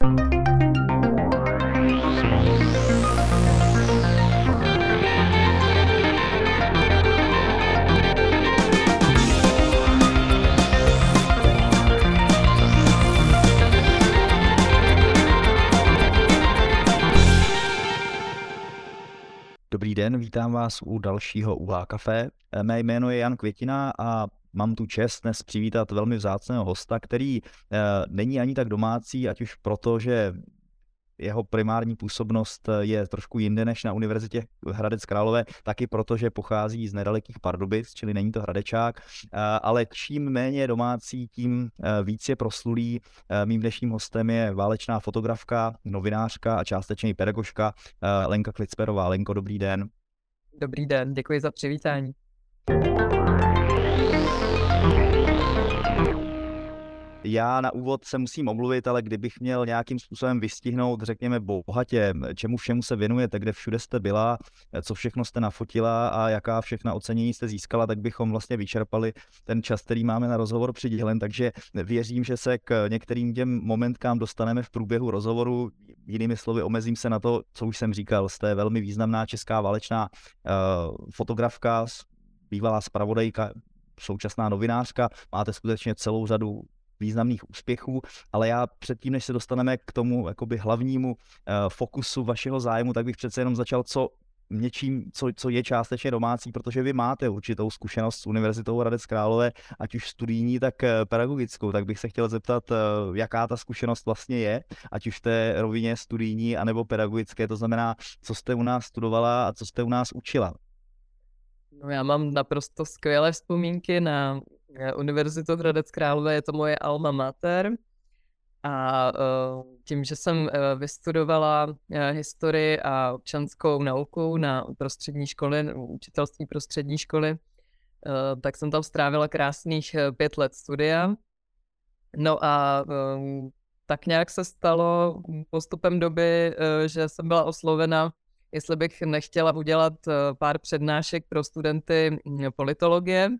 Dobrý den, vítám vás u dalšího UH Café. Mé jméno je Jan Květina a mám tu čest dnes přivítat velmi vzácného hosta, který e, není ani tak domácí, ať už proto, že jeho primární působnost eh, je trošku jinde než na Univerzitě Hradec Králové, taky proto, že pochází z nedalekých Pardubic, čili není to Hradečák, eh, ale čím méně domácí, tím eh, víc je proslulý. Mým dnešním hostem je válečná fotografka, novinářka a částečně i pedagožka Lenka Klicperová. Lenko, dobrý den. Dobrý den, děkuji za přivítání. Já na úvod se musím omluvit, ale kdybych měl nějakým způsobem vystihnout, řekněme, bohatě, čemu všemu se věnujete, kde všude jste byla, co všechno jste nafotila a jaká všechna ocenění jste získala, tak bychom vlastně vyčerpali ten čas, který máme na rozhovor přidělen. Takže věřím, že se k některým těm momentkám dostaneme v průběhu rozhovoru. Jinými slovy, omezím se na to, co už jsem říkal. Jste velmi významná česká válečná uh, fotografka, bývalá zpravodajka, současná novinářka, máte skutečně celou řadu významných úspěchů, ale já předtím, než se dostaneme k tomu jakoby hlavnímu uh, fokusu vašeho zájmu, tak bych přece jenom začal, co něčím, co, co je částečně domácí, protože vy máte určitou zkušenost s Univerzitou Hradec Králové, ať už studijní, tak eh, pedagogickou, tak bych se chtěl zeptat, eh, jaká ta zkušenost vlastně je, ať už v té rovině studijní anebo pedagogické, to znamená, co jste u nás studovala a co jste u nás učila. No já mám naprosto skvělé vzpomínky na Eh, Univerzitu Hradec Králové je to moje alma mater. A uh, tím, že jsem uh, vystudovala historii a občanskou nauku na prostřední školy, učitelství prostřední školy, tak jsem tam strávila krásných pět let studia. No a uh, tak nějak se stalo postupem doby, že jsem byla oslovena, jestli bych nechtěla udělat pár přednášek pro studenty hm, politologie,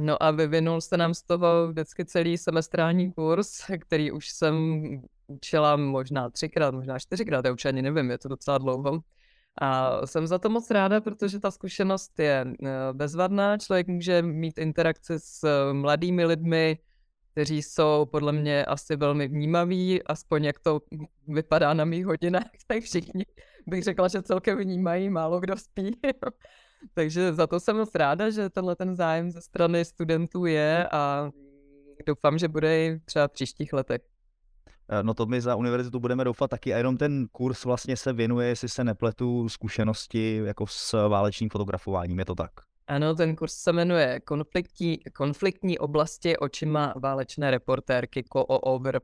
No a vyvinul se nám z toho vždycky celý semestrální kurz, který už jsem učila možná třikrát, možná čtyřikrát, já už ani nevím, je to docela dlouho. A jsem za to moc ráda, protože ta zkušenost je eh, bezvadná. Člověk může mít interakci s eh, mladými lidmi, kteří jsou podle mě asi velmi vnímaví, aspoň jak to vypadá na mých hodinách, tak všichni bych řekla, že celkem vnímají, málo kdo spí. Takže za to jsem moc ráda, že tenhle ten zájem ze strany studentů je a doufám, že bude i třeba v příštích letech. Eh, no to my za univerzitu budeme doufat taky a jenom ten kurz vlastně se věnuje, jestli se nepletu, zkušenosti jako s válečným fotografováním, je to tak? Ano, ten kurz se jmenuje Konfliktní, konfliktní oblasti očima válečné reportérky Ko-Over.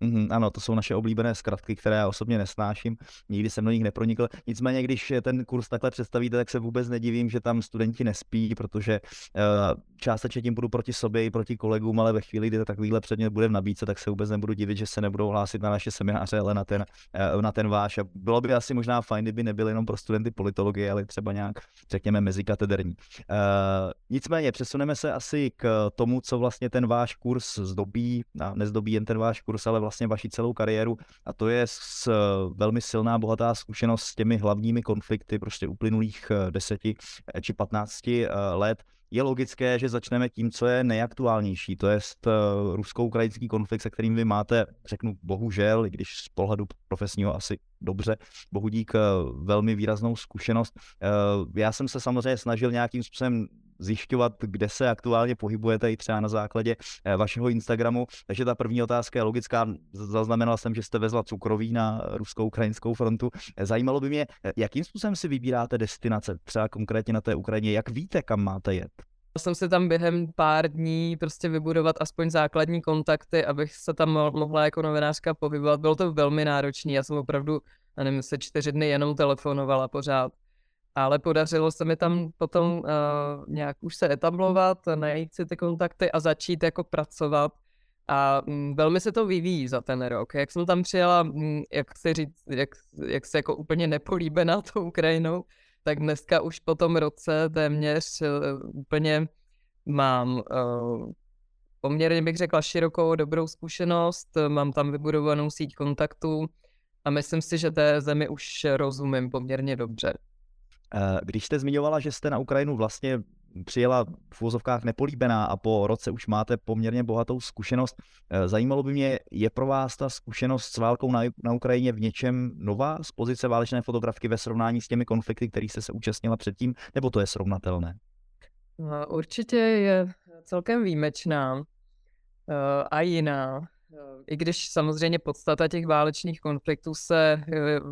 Mm, ano, to jsou naše oblíbené zkratky, které já osobně nesnáším, nikdy jsem do nich nepronikl. Nicméně, když ten kurz takhle představíte, tak se vůbec nedivím, že tam studenti nespí, protože uh, částečně tím budu proti sobě i proti kolegům, ale ve chvíli, kdy takovýhle předmět bude v nabídce, tak se vůbec nebudu divit, že se nebudou hlásit na naše semináře, ale na ten, uh, na ten váš. A bylo by asi možná fajn, kdyby nebyl jenom pro studenty politologie, ale třeba nějak, řekněme, mezikatederní. Uh, nicméně, přesuneme se asi k tomu, co vlastně ten váš kurz zdobí, a nezdobí jen ten váš kurz, ale vlastně vaši celou kariéru a to je s, eh, velmi silná, bohatá zkušenost s těmi hlavními konflikty prostě uplynulých eh, deseti eh, či patnácti let. Je logické, že začneme tím, co je nejaktuálnější, to je rusko-ukrajinský konflikt, se kterým vy máte, řeknu bohužel, i když z pohledu profesního asi dobře, bohu dík velmi výraznou zkušenost. Já jsem se samozřejmě snažil nějakým způsobem zjišťovat, kde se aktuálně pohybujete i třeba na základě eh, vašeho Instagramu. Takže ta první otázka je logická. Zaznamenal jsem, že jste vezla cukroví na rusko-ukrajinskou frontu. Eh, zajímalo by mě, eh, jakým způsobem si vybíráte destinace, třeba konkrétně na té Ukrajině, jak víte, kam máte jet? jsem si tam během pár dní prostě vybudovat aspoň základní kontakty, abych se tam mohla jako novinářka pohybovat. Bylo to velmi náročné, já jsem opravdu, nevím, se čtyři dny jenom telefonovala pořád ale podařilo se mi tam potom uh, nějak už se etablovat, najít si ty kontakty a začít jako pracovat. A um, velmi se to vyvíjí za ten rok. Jak jsem tam přijela, um, jak se říct, jak, jak se jako úplně nepolíbená tou Ukrajinou, tak dneska už po tom roce téměř uh, úplně mám uh, poměrně bych řekla širokou, dobrou zkušenost, mám tam vybudovanou síť kontaktů a myslím si, že té zemi už rozumím poměrně dobře. Eh, když jste zmiňovala, že jste na Ukrajinu vlastně přijela v úvozovkách nepolíbená a po roce už máte poměrně bohatou zkušenost. Eh, zajímalo by mě, je pro vás ta zkušenost s válkou na, na Ukrajině v něčem nová z pozice válečné fotografky ve srovnání s těmi konflikty, kterých jste se účastnila předtím, nebo to je srovnatelné? No, určitě je celkem výjimečná eh, a jiná. I když samozřejmě podstata těch válečných konfliktů se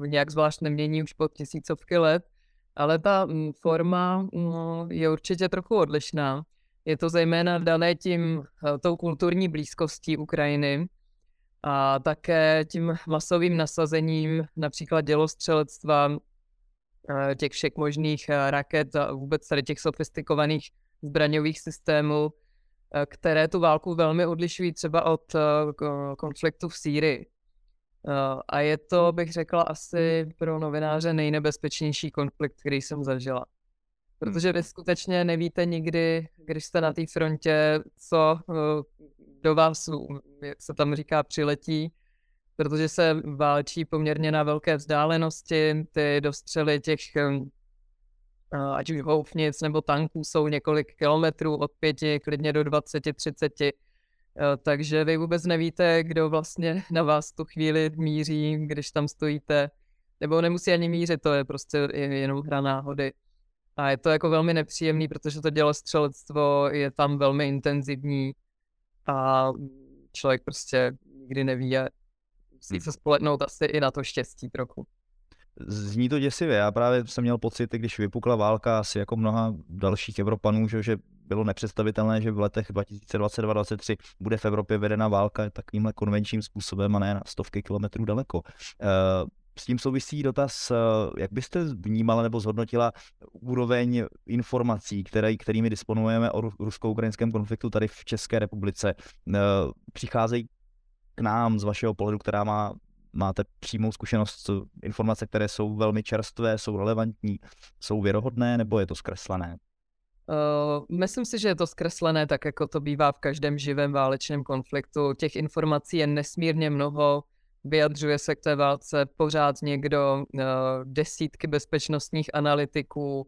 nějak zvlášť nemění už po tisícovky let, ale ta mm, forma no, je určitě trochu odlišná. Je to zejména dané tím, eh, tou kulturní blízkostí Ukrajiny a také tím masovým nasazením například dělostřelectva, eh, těch všech možných eh, raket a vůbec tady těch sofistikovaných zbraňových systémů, které tu válku velmi odlišují třeba od konfliktu v Sýrii. Eh, a je to, bych řekla, asi pro novináře nejnebezpečnější konflikt, který jsem zažila. Protože vy skutečně nevíte nikdy, když jste na té frontě, co eh, do vás, jak se tam říká, přiletí, protože se válčí poměrně na velké vzdálenosti, ty dostřely těch eh, ať už houfnic nebo tanků jsou několik kilometrů od pěti, klidně do 20, 30 Eh, takže vy vůbec nevíte, kdo vlastně na vás tu chvíli míří, když tam stojíte. Nebo nemusí ani mířit, to je prostě jenom hra náhody. A je to jako velmi nepříjemný, protože to dělostřelectvo je tam velmi intenzivní a člověk prostě nikdy neví a musí se spolehnout asi i na to štěstí trochu. Zní to děsivě. Já právě jsem měl pocit, když vypukla válka, asi jako mnoha dalších Evropanů, že, že bylo nepředstavitelné, že v letech 2022-2023 bude v Evropě vedena válka takovýmhle konvenčním způsobem a ne na stovky kilometrů daleko. Eh, s tím souvisí dotaz, eh, jak byste vnímala nebo zhodnotila úroveň informací, které, kterými disponujeme o rusko-ukrajinském konfliktu tady v České republice. Eh, přicházejí k nám z vašeho pohledu, která má máte přímou zkušenost, informace, které jsou velmi čerstvé, jsou relevantní, jsou věrohodné, nebo je to zkreslené? Uh, myslím si, že je to zkreslené, tak jako to bývá v každém živém válečném konfliktu. Těch informací je nesmírně mnoho, vyjadřuje se k té válce pořád někdo, uh, desítky bezpečnostních analytiků, uh,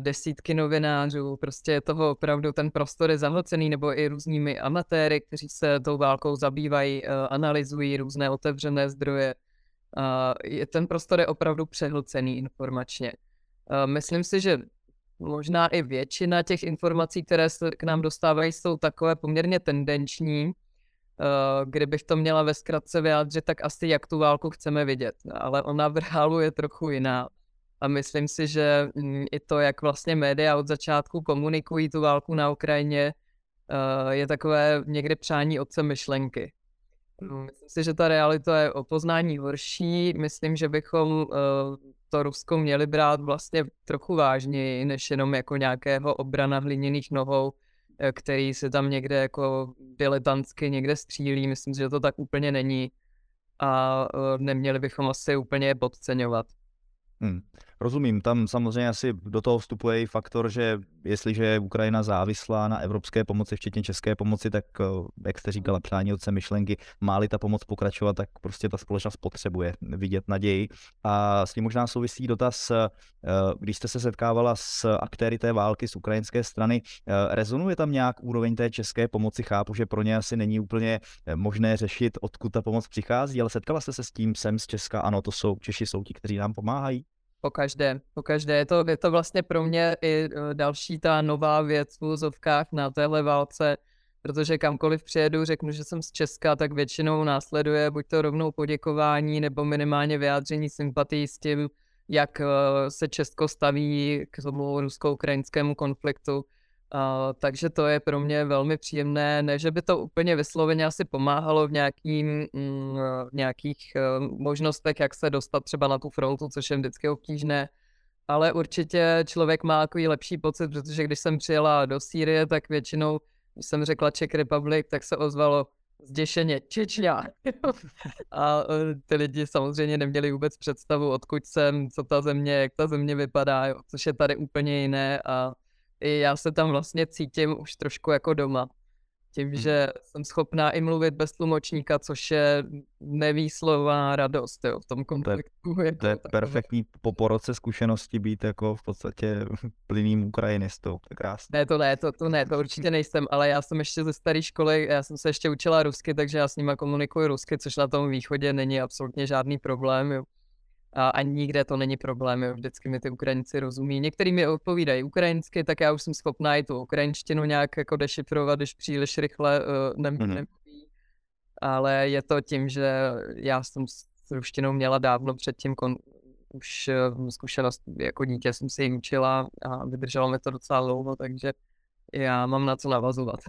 desítky novinářů, prostě je toho opravdu ten prostor je zahlcený, nebo i různými amatéry, kteří se tou válkou zabývají, analyzují různé otevřené zdroje. Je, ten prostor je opravdu přehlcený informačně. Myslím si, že možná i většina těch informací, které se k nám dostávají, jsou takové poměrně tendenční. Eh, kdybych to měla ve zkratce vyjádřit, tak asi jak tu válku chceme vidět. Ale ona v reálu je trochu jiná. A myslím si, že mm, i to, jak vlastně média od začátku komunikují tu válku na Ukrajině, eh, je takové někdy přání otce myšlenky. No, myslím si, že ta realita je o poznání horší. Myslím, že bychom uh, to Rusko měli brát vlastně trochu vážněji, než jenom jako nějakého obrana hliněných nohou, eh, který se tam někde jako diletantsky někde střílí. Myslím si, že to tak úplně není a uh, neměli bychom asi úplně podceňovat. Hmm. Rozumím, tam samozřejmě asi do toho vstupuje i faktor, že jestliže je Ukrajina závislá na evropské pomoci, včetně české pomoci, tak eh, jak jste říkala, přání otce myšlenky, má-li ta pomoc pokračovat, tak prostě ta společnost potřebuje vidět naději. A s tím možná souvisí dotaz, eh, když jste se setkávala s aktéry té války z ukrajinské strany, eh, rezonuje tam nějak úroveň té české pomoci? Chápu, že pro ně asi není úplně možné řešit, odkud ta pomoc přichází, ale setkala jste se s tím sem z Česka? Ano, to jsou Češi, jsou ti, kteří nám pomáhají? Po každé, po každé. Je to, je to vlastně pro mě i e, další ta nová věc v úzovkách na téhle válce, protože kamkoliv přijedu, řeknu, že jsem z Česka, tak většinou následuje buď to rovnou poděkování, nebo minimálně vyjádření sympatii s tím, jak e, se Česko staví k tomu rusko-ukrajinskému konfliktu. Uh, takže to je pro mě velmi příjemné, ne, že by to úplně vysloveně asi pomáhalo v, nějakým, mm, v nějakých uh, možnostech, jak se dostat třeba na tu frontu, což je vždycky obtížné, ale určitě člověk má takový lepší pocit, protože když jsem přijela do Sýrie, tak většinou, když jsem řekla Czech Republic, tak se ozvalo zděšeně Čečňa. A e, ty lidi samozřejmě neměli vůbec představu, odkud jsem, co ta země, jak ta země vypadá, jo, což je tady úplně jiné a i já se tam vlastně cítím už trošku jako doma. tím, že jsem schopná i mluvit bez tlumočníka, což je nevýslová radost jo, v tom konfliktu. To je, to je perfektní po, po roce zkušenosti být jako v podstatě plyným ukrajinistou. To je krásné. Ne, to ne, to, to ne, to určitě nejsem, ale já jsem ještě ze staré školy, já jsem se ještě učila rusky, takže já s nimi komunikuji rusky, což na tom východě není absolutně žádný problém. Jo a, a nikde to není problém, jo. vždycky mi ty Ukrajinci rozumí. Některý mi odpovídají ukrajinsky, tak já už jsem schopná i tu ukrajinštinu nějak jako dešifrovat, když příliš rychle uh, nem, mm-hmm. nemluví. Ale je to tím, že já jsem s ruštinou měla dávno předtím kon, už uh, zkušenost jako dítě jsem si ji učila a vydrželo mi to docela dlouho, takže já mám na co navazovat.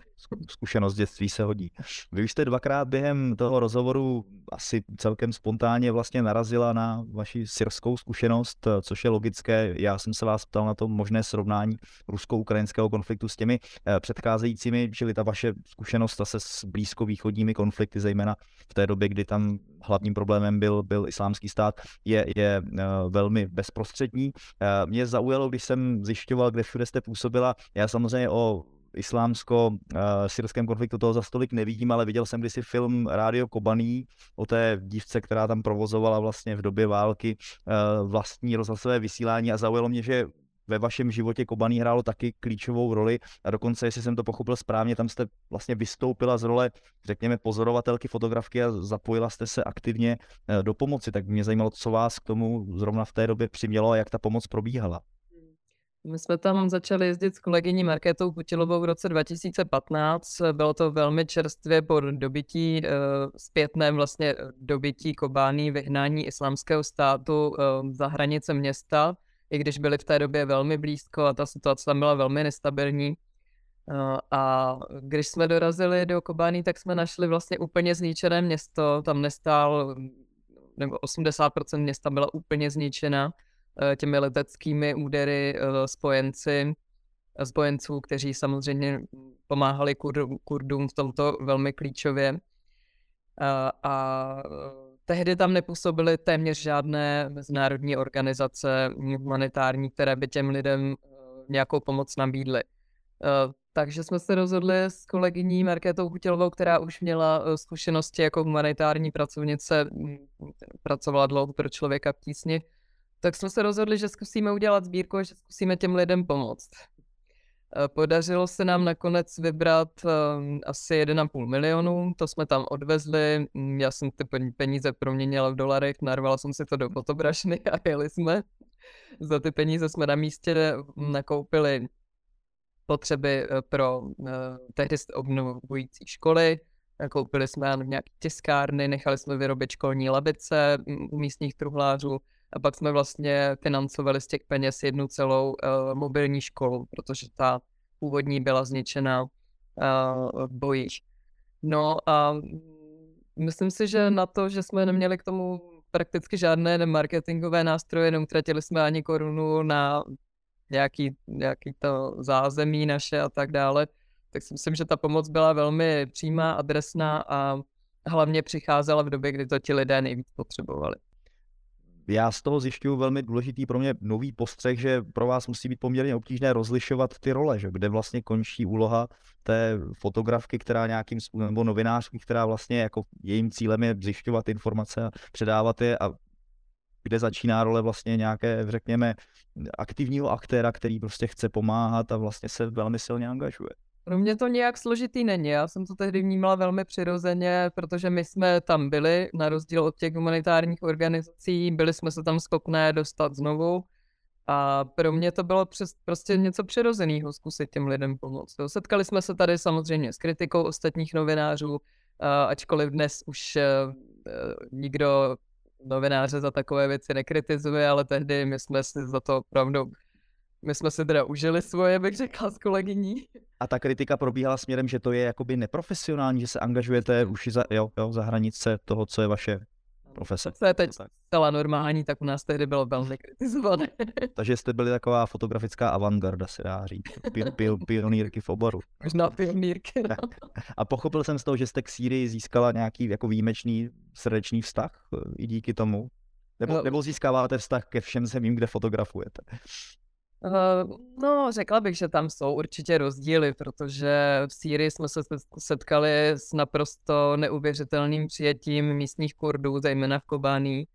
Zkušenost dětství se hodí. Vy už jste dvakrát během toho rozhovoru asi celkem spontánně vlastně narazila na vaši syrskou zkušenost, což je logické. Já jsem se vás ptal na to možné srovnání rusko-ukrajinského konfliktu s těmi eh, předcházejícími, čili ta vaše zkušenost zase s blízkovýchodními konflikty, zejména v té době, kdy tam hlavním problémem byl, byl islámský stát, je, je eh, velmi bezprostřední. Eh, mě zaujalo, když jsem zjišťoval, kde všude jste působila. Já samozřejmě o islámsko-syrském konfliktu toho za stolik nevidím, ale viděl jsem kdysi film Rádio Kobaný o té dívce, která tam provozovala vlastně v době války eh, vlastní rozhlasové vysílání a zaujalo mě, že ve vašem životě Kobaný hrálo taky klíčovou roli a dokonce, jestli jsem to pochopil správně, tam jste vlastně vystoupila z role, řekněme, pozorovatelky, fotografky a zapojila jste se aktivně eh, do pomoci. Tak mě zajímalo, co vás k tomu zrovna v té době přimělo a jak ta pomoc probíhala. My jsme tam začali jezdit s kolegyní Markétou Putilovou v roce 2015. Bylo to velmi čerstvě po dobytí, eh, zpětném vlastně dobytí Kobání, vyhnání islámského státu eh, za hranice města, i když byli v té době velmi blízko a ta situace tam byla velmi nestabilní. Eh, a když jsme dorazili do Kobání, tak jsme našli vlastně úplně zničené město. Tam nestál, nebo 80% města byla úplně zničena Eh, těmi leteckými údery eh, spojenci, spojenců, kteří samozřejmě pomáhali Kurdům v tomto velmi klíčově. A, a tehdy tam nepůsobily téměř žádné mezinárodní organizace humanitární, které by těm lidem eh, nějakou pomoc nabídly. Takže jsme se rozhodli s kolegyní Markétou Hutělovou, která už měla zkušenosti jako humanitární pracovnice, pracovala dlouho pro člověka v tísni, tak jsme se rozhodli, že zkusíme udělat sbírku a že zkusíme těm lidem pomoct. Eh, podařilo se nám nakonec vybrat um, asi 1,5 milionu, to jsme tam odvezli, mm, já jsem ty peníze proměnila v dolarech, narvala jsem si to do fotobrašny a jeli jsme. Za ty peníze jsme na místě nakoupili potřeby eh, pro uh, tehdy obnovující školy, koupili jsme nějaké tiskárny, nechali jsme vyrobit školní labice mm, u místních truhlářů, a pak jsme vlastně financovali z těch peněz jednu celou uh, mobilní školu, protože ta původní byla zničena uh, v bojích. No a myslím si, že na to, že jsme neměli k tomu prakticky žádné marketingové nástroje, neutratili jsme ani korunu na nějaký, nějaký to zázemí naše a tak dále, tak si myslím, že ta pomoc byla velmi přímá, adresná a hlavně přicházela v době, kdy to ti lidé nejvíc potřebovali já z toho zjišťuju velmi důležitý pro mě nový postřeh, že pro vás musí být poměrně obtížné rozlišovat ty role, že kde vlastně končí úloha té fotografky, která nějakým nebo novinářky, která vlastně jako jejím cílem je zjišťovat informace a předávat je a kde začíná role vlastně nějaké, řekněme, aktivního aktéra, který prostě chce pomáhat a vlastně se velmi silně angažuje. Pro mě to nějak složitý není. Já jsem to tehdy vnímala velmi přirozeně, protože my jsme tam byli, na rozdíl od těch humanitárních organizací, byli jsme se tam schopné dostat znovu. A pro mě to bylo přes, prostě něco přirozeného zkusit těm lidem pomoct. Setkali jsme se tady samozřejmě s kritikou ostatních novinářů, ačkoliv dnes už e, e, nikdo novináře za takové věci nekritizuje, ale tehdy my jsme si za to opravdu my jsme si teda užili svoje, bych řekla, s kolegyní. A ta kritika probíhala směrem, že to je jakoby neprofesionální, že se angažujete už za, jo, jo, za hranice toho, co je vaše profese. To je teď zcela normální, tak u nás tehdy bylo velmi kritizované. Takže jste byli taková fotografická avantgarda, se dá říct. pionýrky v oboru. Možná pionýrky, no. A pochopil jsem z toho, že jste k Sýrii získala nějaký jako výjimečný srdečný vztah i díky tomu? Nebo, no. nebo získáváte vztah ke všem zemím, kde fotografujete? Uh, no, řekla bych, že tam jsou určitě rozdíly, protože v Sýrii jsme se setkali s naprosto neuvěřitelným přijetím místních Kurdů, zejména v Kobání.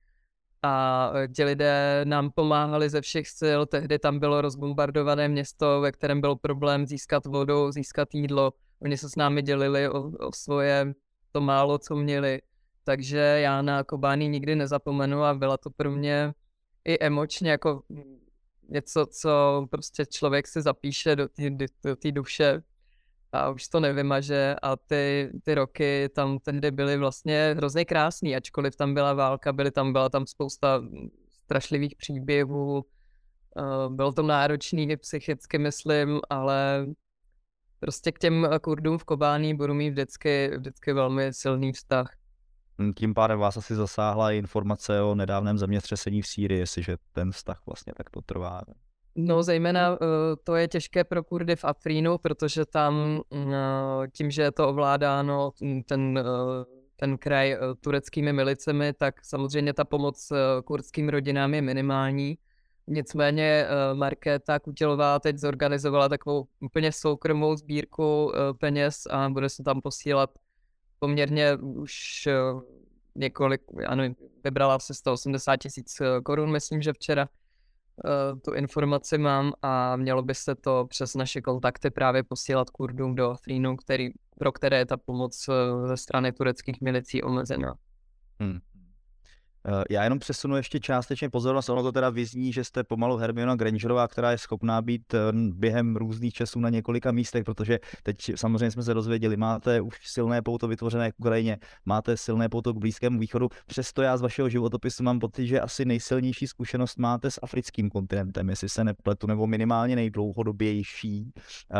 A e, ti lidé nám pomáhali ze všech sil. Tehdy tam bylo rozbombardované město, ve kterém byl problém získat vodu, získat jídlo. Oni se s námi dělili o, o svoje to málo, co měli. Takže já na Kobání nikdy nezapomenu a byla to pro mě i emočně jako něco, co prostě člověk si zapíše do té do tý duše a už to nevymaže a ty, ty roky tam tehdy byly vlastně hrozně krásný, ačkoliv tam byla válka, byly tam, byla tam spousta strašlivých příběhů, bylo to náročný psychicky, myslím, ale prostě k těm Kurdům v Kobání budu mít vždycky, vždycky velmi silný vztah. Hm, tím pádem vás asi zasáhla informace o nedávném zemětřesení v Sýrii, jestliže ten vztah vlastně takto trvá. No, zejména uh, to je těžké pro Kurdy v Afrínu, protože tam uh, tím, že je to ovládáno hm, ten, uh, ten kraj tureckými milicemi, tak samozřejmě ta pomoc kurdským rodinám je minimální. Nicméně Markéta Kutělová teď zorganizovala takovou úplně soukromou sbírku peněz a bude se tam posílat poměrně už eh, několik, nevím, vybrala se 180 tisíc eh, korun, myslím, že včera uh, tu informaci mám a mělo by se to přes naše kontakty právě posílat Kurdům do Afrínu, který, pro které je ta pomoc ze strany tureckých milicí omezená. Hmm. Eh, já jenom přesunu ještě částečně pozornost, ono to teda vyzní, že jste pomalu Hermiona Grangerová, která je schopná být eh, během různých časů na několika místech, protože teď samozřejmě jsme se dozvěděli, máte už silné pouto vytvořené k Ukrajině, máte silné pouto k Blízkému východu, přesto já z vašeho životopisu mám pocit, že asi nejsilnější zkušenost máte s africkým kontinentem, jestli se nepletu, nebo minimálně nejdlouhodobější, uh,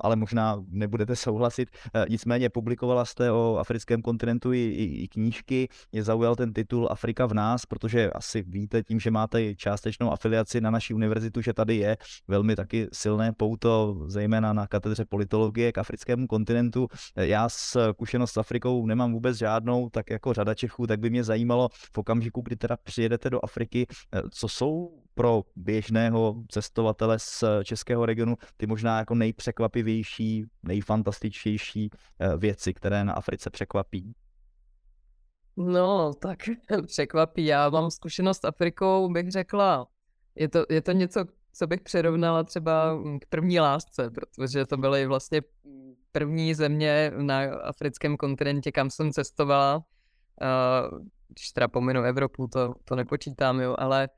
ale možná nebudete souhlasit. Uh, nicméně publikovala jste o africkém kontinentu i, i, i knížky, je zaujal ten titul Afrika Afrika v nás, protože asi víte tím, že máte částečnou afiliaci na naší univerzitu, že tady je velmi taky silné pouto, zejména na katedře politologie k africkému kontinentu. Já s zkušenost s Afrikou nemám vůbec žádnou, tak jako řada Čechů, tak by mě zajímalo v okamžiku, kdy teda přijedete do Afriky, co jsou pro běžného cestovatele z českého regionu ty možná jako nejpřekvapivější, nejfantastičtější eh, věci, které na Africe překvapí? No, tak překvapí. Já mám zkušenost s Afrikou, bych řekla. Je to, je to něco, co bych přirovnala třeba k první lásce, protože to byly vlastně první země na africkém kontinentě, kam jsem cestovala. Uh, když teda pominu Evropu, to, to nepočítám, jo, ale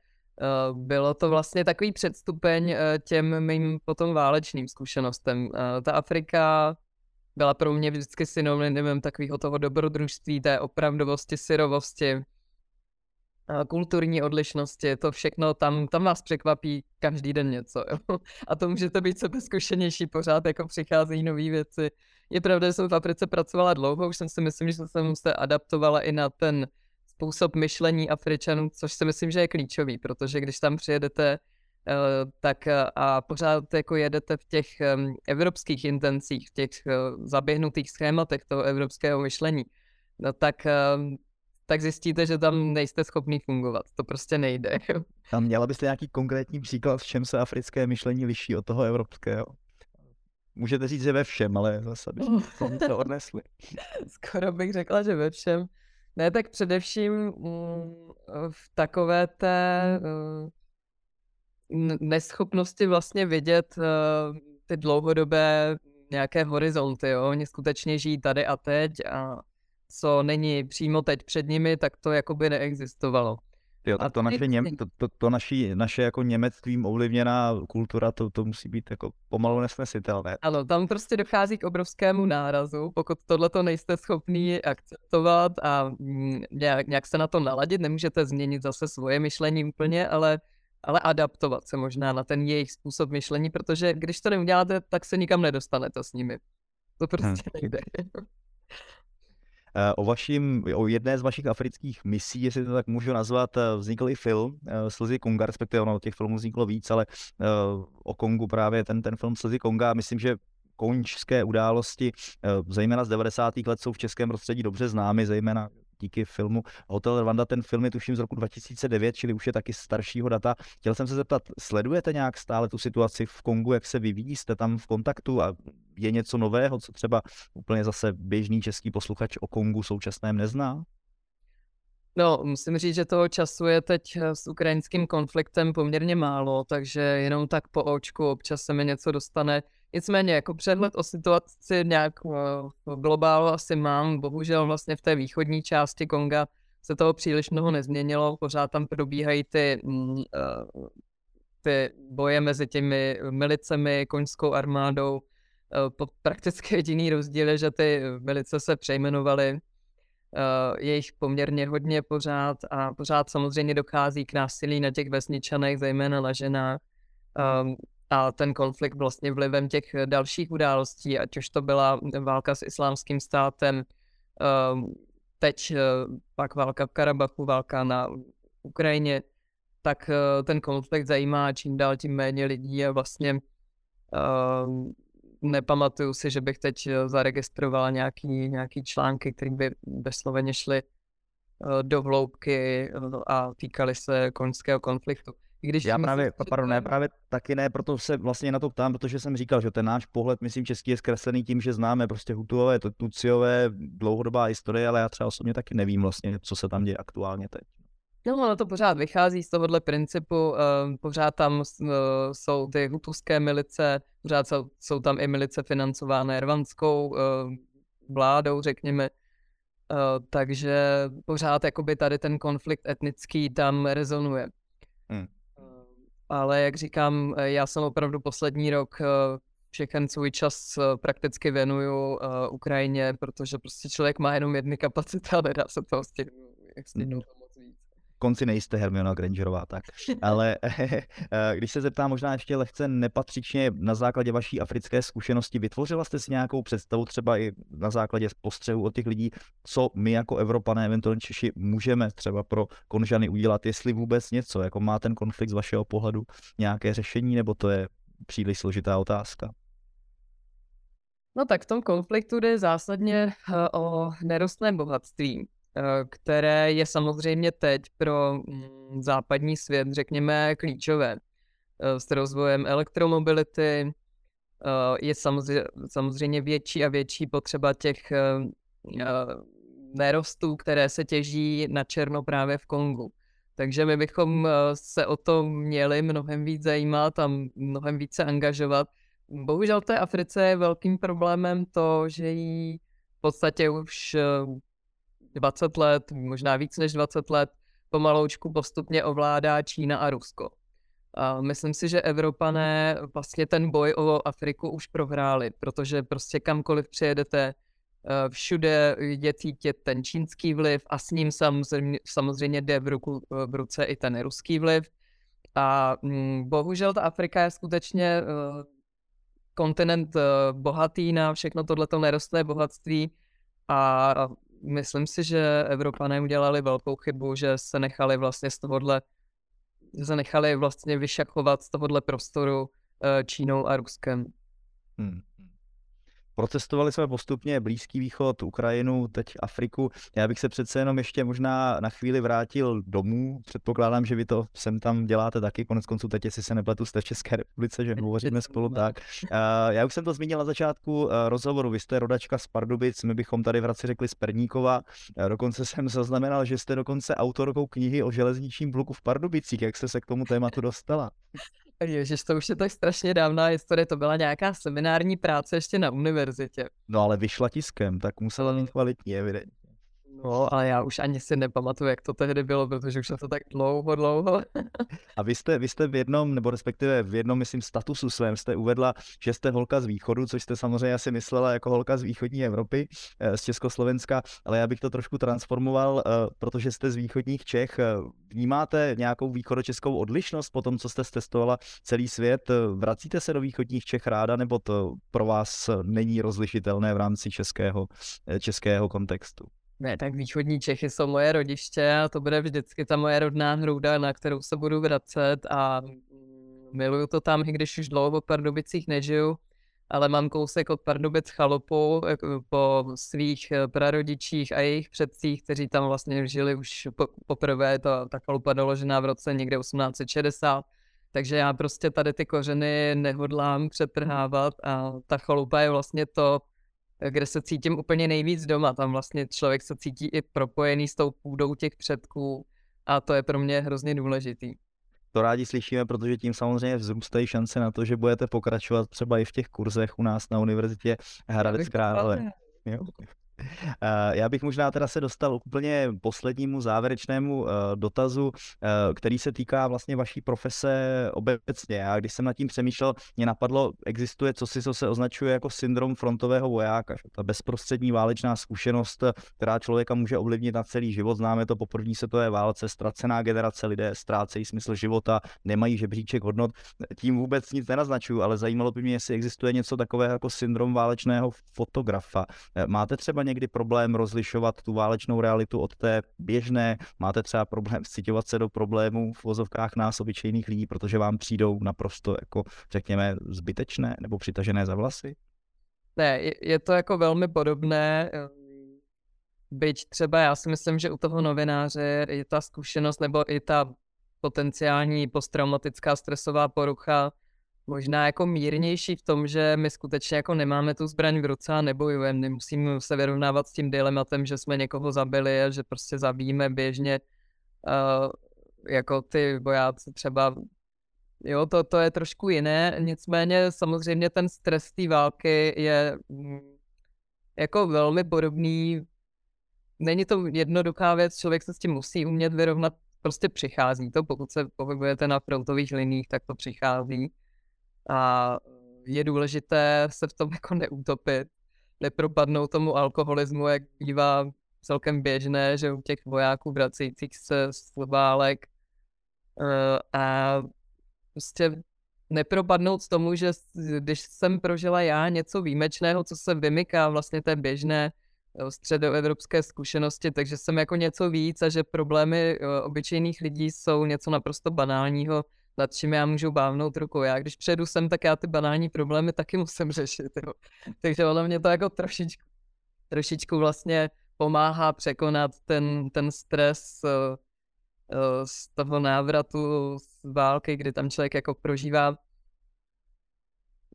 uh, bylo to vlastně takový předstupeň uh, těm mým potom válečným zkušenostem. Uh, ta Afrika byla pro mě vždycky synonymem takového toho dobrodružství, té opravdovosti, syrovosti, kulturní odlišnosti, to všechno, tam, tam vás překvapí každý den něco. Jo? A to můžete být sebezkušenější, pořád jako přicházejí nové věci. Je pravda, že jsem v Africe pracovala dlouho, už jsem si myslím, že jsem se adaptovala i na ten způsob myšlení Afričanů, což si myslím, že je klíčový, protože když tam přijedete tak eh, a pořád jako jedete v těch evropských intencích, v těch eh, zaběhnutých schématech toho evropského myšlení, no tak, tak zjistíte, že tam nejste schopný fungovat. To prostě nejde. A měla byste nějaký konkrétní příklad, v čem se africké myšlení liší od toho evropského? Můžete říct, že ve všem, ale zase bychom to odnesli. Skoro bych řekla, že ve všem. Ne, tak především mm, v takové té neschopnosti vlastně vidět uh, ty dlouhodobé nějaké horizonty, jo? Oni skutečně žijí tady a teď a co není přímo teď před nimi, tak to jako by neexistovalo. Jo, a to, naše, něm, to, to, to naší, naše jako němectvím ovlivněná kultura, to, to musí být jako pomalu nesnesitelné. Ano, tam prostě dochází k obrovskému nárazu, pokud tohle to nejste schopný akceptovat a mm, nějak, nějak se na to naladit, nemůžete změnit zase svoje myšlení úplně, ale ale adaptovat se možná na ten jejich způsob myšlení, protože když to neuděláte, tak se nikam nedostanete s nimi. To prostě hmm. nejde. Eh, o, vaším, o jedné z vašich afrických misí, jestli to tak můžu nazvat, eh, vznikl i film eh, Slzy Konga, respektive ono těch filmů vzniklo víc, ale o Kongu právě ten, ten film Slzy Konga, myslím, že končské události, zejména z 90. let, jsou v českém prostředí dobře známy, zejména díky filmu Hotel Rwanda. Ten film je tuším z roku 2009, čili už je taky staršího data. Chtěl jsem se zeptat, sledujete nějak stále tu situaci v Kongu, jak se vyvíjí, jste tam v kontaktu a je něco nového, co třeba úplně zase běžný český posluchač o Kongu současném nezná? No, musím říct, že toho času je teď eh, s ukrajinským konfliktem poměrně málo, takže jenom tak po očku občas se mi něco dostane. Nicméně, jako přehled o situaci nějak eh, v globálu asi mám. Bohužel vlastně v té východní části Konga se toho příliš mnoho nezměnilo. Pořád tam probíhají ty, mm, eh, ty boje mezi těmi milicemi, koňskou armádou. Prakticky jediný rozdíl je, že ty milice se přejmenovaly je jich poměrně hodně pořád a pořád samozřejmě dochází k násilí na těch vesničanech, zejména na ženách. A ten konflikt vlastně vlivem těch dalších událostí, ať už to byla válka s islámským státem, um, teď uh, pak válka v Karabachu, válka na Ukrajině, tak uh, ten konflikt zajímá čím dál tím méně lidí a vlastně uh, nepamatuju si, že bych teď eh, zaregistroval nějaký, nějaký články, které by besloveně šly eh, do vloubky eh, a týkaly se koňského konfliktu. I když Já právě, pardon, ne, právě taky ne, proto se vlastně na to ptám, protože jsem říkal, že ten náš pohled, myslím, český je zkreslený tím, že známe prostě Hutuové, Tuciové, dlouhodobá historie, ale já třeba osobně taky nevím vlastně, co se tam děje aktuálně teď. No, ono to pořád vychází z tohohle principu, uh, pořád tam uh, jsou ty hutuské milice, pořád jsou, tam i milice financované rvanskou uh, vládou, řekněme, takže pořád jakoby tady ten konflikt etnický tam rezonuje. Hmm. Ale jak říkám, já jsem opravdu poslední rok uh, všechen svůj čas uh, prakticky věnuju Ukrajině, protože prostě člověk má jenom jedny kapacity a nedá se toho stihnout. Konci nejste Hermiona Grangerová, tak. Ale eh, když se zeptám možná ještě lehce nepatřičně na základě vaší africké zkušenosti, vytvořila jste si nějakou představu třeba i na základě postřehu od těch lidí, co my jako Evropané, eventuálně Češi, můžeme třeba pro Konžany udělat, jestli vůbec něco, jako má ten konflikt z vašeho pohledu nějaké řešení, nebo to je příliš složitá otázka? No tak v tom konfliktu jde zásadně eh, o nerostné bohatství. Eh, které je samozřejmě teď pro mm, západní svět, řekněme, klíčové. Eh, s rozvojem elektromobility eh, je samozřejmě, větší a větší potřeba těch nerostů, které se těží na černo právě v Kongu. Takže my bychom se o to měli mnohem víc zajímat a mnohem více angažovat. Bohužel té Africe je velkým problémem to, že jí v podstatě už 20 let, možná víc než 20 let, pomaloučku postupně ovládá Čína a Rusko. A myslím si, že Evropané vlastně ten boj o Afriku už prohráli, protože prostě kamkoliv přijedete, eh, všude je cítit ten čínský vliv a s ním samozřejmě, samozřejmě jde v, ruku, v ruce i ten ruský vliv. A mm, bohužel ta Afrika je skutečně uh, kontinent uh, bohatý na všechno tohleto nerostlé bohatství a myslím si, že Evropané udělali velkou chybu, že se nechali vlastně z tohohle, nechali vlastně vyšachovat z tohohle prostoru eh, Čínou a Ruskem. Hmm. Procestovali jsme postupně Blízký východ, Ukrajinu, teď Afriku. Já bych se přece jenom ještě možná na chvíli vrátil domů. Předpokládám, že vy to sem tam děláte taky. Konec konců teď, jestli se nepletu, jste v České republice, že hovoříme spolu tak. Já už jsem to zmínil na začátku eh, rozhovoru. Vy jste rodačka z Pardubic, my bychom tady v Hradci řekli z Perníkova. Dokonce jsem zaznamenal, že jste dokonce autorkou knihy o železničním bloku v Pardubicích. Jak jste se k tomu tématu dostala? Ježiš, to už je tak strašně dávná historie, to byla nějaká seminární práce ještě na univerzitě. No ale vyšla tiskem, tak musela mít kvalitní, evidentně. No, ale já už ani si nepamatuju, jak to tehdy bylo, protože už je to tak dlouho, dlouho. A vy jste, vy jste v jednom, nebo respektive v jednom, myslím, statusu svém jste uvedla, že jste holka z východu, což jste samozřejmě asi myslela jako holka z východní Evropy, eh, z Československa, ale já bych to trošku transformoval, eh, protože jste z východních Čech. Eh, vnímáte nějakou východočeskou odlišnost po tom, co jste testovala celý svět? Vracíte se do východních Čech ráda, nebo to pro vás není rozlišitelné v rámci českého, českého kontextu? Ne, tak východní Čechy jsou moje rodiště a to bude vždycky ta moje rodná hrouda, na kterou se budu vracet a miluju to tam, i když už dlouho v Pardubicích nežiju. ale mám kousek od Pardubic chalupu jako po svých eh, prarodičích a jejich předcích, kteří tam vlastně žili už po, poprvé, to, ta chalupa doložená v roce někde 1860, takže já prostě tady ty kořeny nehodlám přetrhávat a ta chalupa je vlastně to, kde se cítím úplně nejvíc doma. Tam vlastně člověk se cítí i propojený s tou půdou těch předků a to je pro mě hrozně důležitý. To rádi slyšíme, protože tím samozřejmě vzrůstají šance na to, že budete pokračovat třeba i v těch kurzech u nás na univerzitě Hradec Králové. Já bych možná teda se dostal k úplně poslednímu závěrečnému eh, dotazu, eh, který se týká vlastně vaší profese obecně. Já když jsem nad tím přemýšlel, mě napadlo, existuje co si, co se označuje jako syndrom frontového vojáka. Ta bezprostřední válečná zkušenost, která člověka může ovlivnit na celý život. Známe to po první světové válce, ztracená generace lidé ztrácejí smysl života, nemají žebříček hodnot. Tím vůbec nic nenaznačuju, ale zajímalo by mě, jestli existuje něco takového jako syndrom válečného fotografa. Máte třeba někdy problém rozlišovat tu válečnou realitu od té běžné? Máte třeba problém citovat se do problémů v vozovkách nás, obyčejných lidí, protože vám přijdou naprosto, jako řekněme, zbytečné nebo přitažené za vlasy? Ne, je, to jako velmi podobné. Byť třeba já si myslím, že u toho novináře je ta zkušenost nebo i ta potenciální posttraumatická stresová porucha možná jako mírnější v tom, že my skutečně jako nemáme tu zbraň v ruce a nebojujeme. Nemusíme se vyrovnávat s tím dilematem, že jsme někoho zabili a že prostě zabijíme běžně uh, jako ty vojáci třeba. Jo, to, to je trošku jiné, nicméně samozřejmě ten stres té války je mm, jako velmi podobný. Není to jednoduchá věc, člověk se s tím musí umět vyrovnat, prostě přichází to, pokud se pohybujete na frontových liních, tak to přichází a je důležité se v tom jako neutopit, nepropadnout tomu alkoholismu, jak bývá celkem běžné, že u těch vojáků vracejících se z válek eh, a prostě nepropadnout tomu, že když jsem prožila já něco výjimečného, co se vymyká vlastně té běžné eh, středoevropské zkušenosti, takže jsem jako něco víc a že problémy eh, obyčejných lidí jsou něco naprosto banálního, nad čím já můžu bávnout rukou. Já když přejdu sem, tak já ty banální problémy taky musím řešit. Jo. Takže ono mě to jako trošičku, trošičku vlastně pomáhá překonat ten, ten stres uh, uh, z toho návratu z války, kdy tam člověk jako prožívá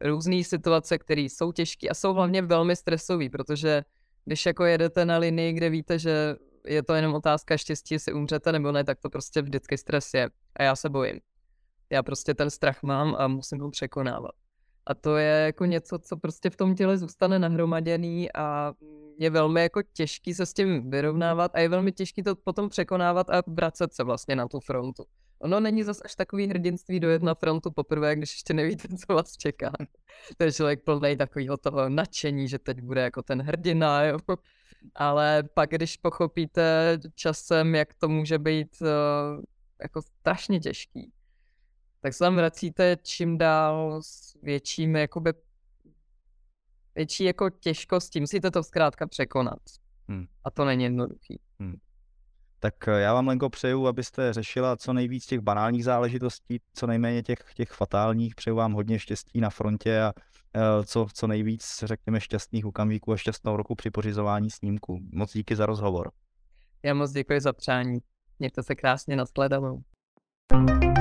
různé situace, které jsou těžké a jsou hlavně velmi stresové, protože když jako jedete na linii, kde víte, že je to jenom otázka štěstí, jestli umřete nebo ne, tak to prostě vždycky stres je. A já se bojím. Já prostě ten strach mám a musím ho překonávat. A to je jako něco, co prostě v tom těle zůstane nahromaděný a je velmi jako těžký se s tím vyrovnávat a je velmi těžký to potom překonávat a vracet se vlastně na tu frontu. Ono není zas až takový hrdinství dojet na frontu poprvé, když ještě nevíte, co vás čeká. To je člověk plný takového toho nadšení, že teď bude jako ten hrdina, jo. Ale pak, když pochopíte časem, jak to může být uh, jako strašně těžký, tak se tam vracíte čím dál s větším, jakoby, větší jako těžkostí. Musíte to zkrátka překonat. Hmm. A to není jednoduchý. Hmm. Tak eh, já vám, Lenko, přeju, abyste řešila co nejvíc těch banálních záležitostí, co nejméně těch, těch fatálních. Přeju vám hodně štěstí na frontě a uh, co, co nejvíc, řekněme, šťastných okamžiků a šťastnou roku při pořizování snímku. Moc díky za rozhovor. Já moc děkuji za přání. Mějte se krásně, nashledanou. thank you